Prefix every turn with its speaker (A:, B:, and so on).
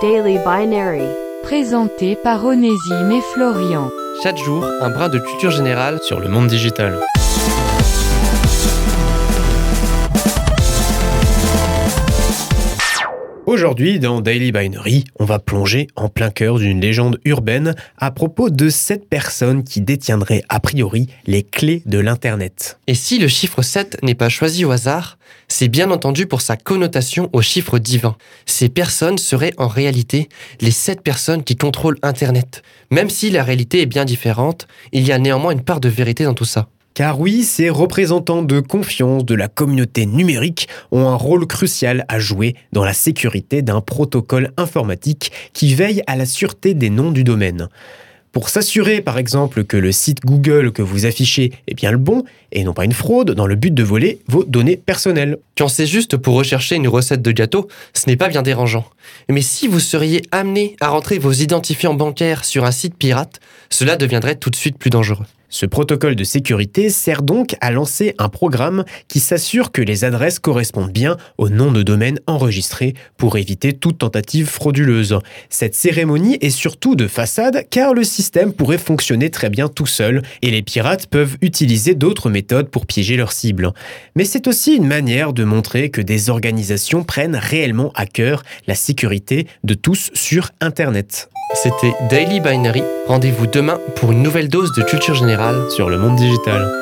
A: Daily Binary.
B: Présenté par Onésime et Florian.
C: Chaque jour, un brin de culture générale sur le monde digital. Aujourd'hui, dans Daily Binary, on va plonger en plein cœur d'une légende urbaine à propos de cette personne qui détiendrait a priori les clés de l'Internet.
D: Et si le chiffre 7 n'est pas choisi au hasard, c'est bien entendu pour sa connotation au chiffre divin. Ces personnes seraient en réalité les 7 personnes qui contrôlent Internet. Même si la réalité est bien différente, il y a néanmoins une part de vérité dans tout ça.
C: Car oui, ces représentants de confiance de la communauté numérique ont un rôle crucial à jouer dans la sécurité d'un protocole informatique qui veille à la sûreté des noms du domaine. Pour s'assurer par exemple que le site Google que vous affichez est bien le bon et non pas une fraude dans le but de voler vos données personnelles.
D: Quand c'est juste pour rechercher une recette de gâteau, ce n'est pas bien dérangeant. Mais si vous seriez amené à rentrer vos identifiants bancaires sur un site pirate, cela deviendrait tout de suite plus dangereux.
C: Ce protocole de sécurité sert donc à lancer un programme qui s'assure que les adresses correspondent bien au nom de domaine enregistré pour éviter toute tentative frauduleuse. Cette cérémonie est surtout de façade car le système pourrait fonctionner très bien tout seul et les pirates peuvent utiliser d'autres méthodes pour piéger leurs cibles. Mais c'est aussi une manière de montrer que des organisations prennent réellement à cœur la sécurité de tous sur Internet.
D: C'était Daily Binary. Rendez-vous demain pour une nouvelle dose de culture générale
C: sur le monde digital.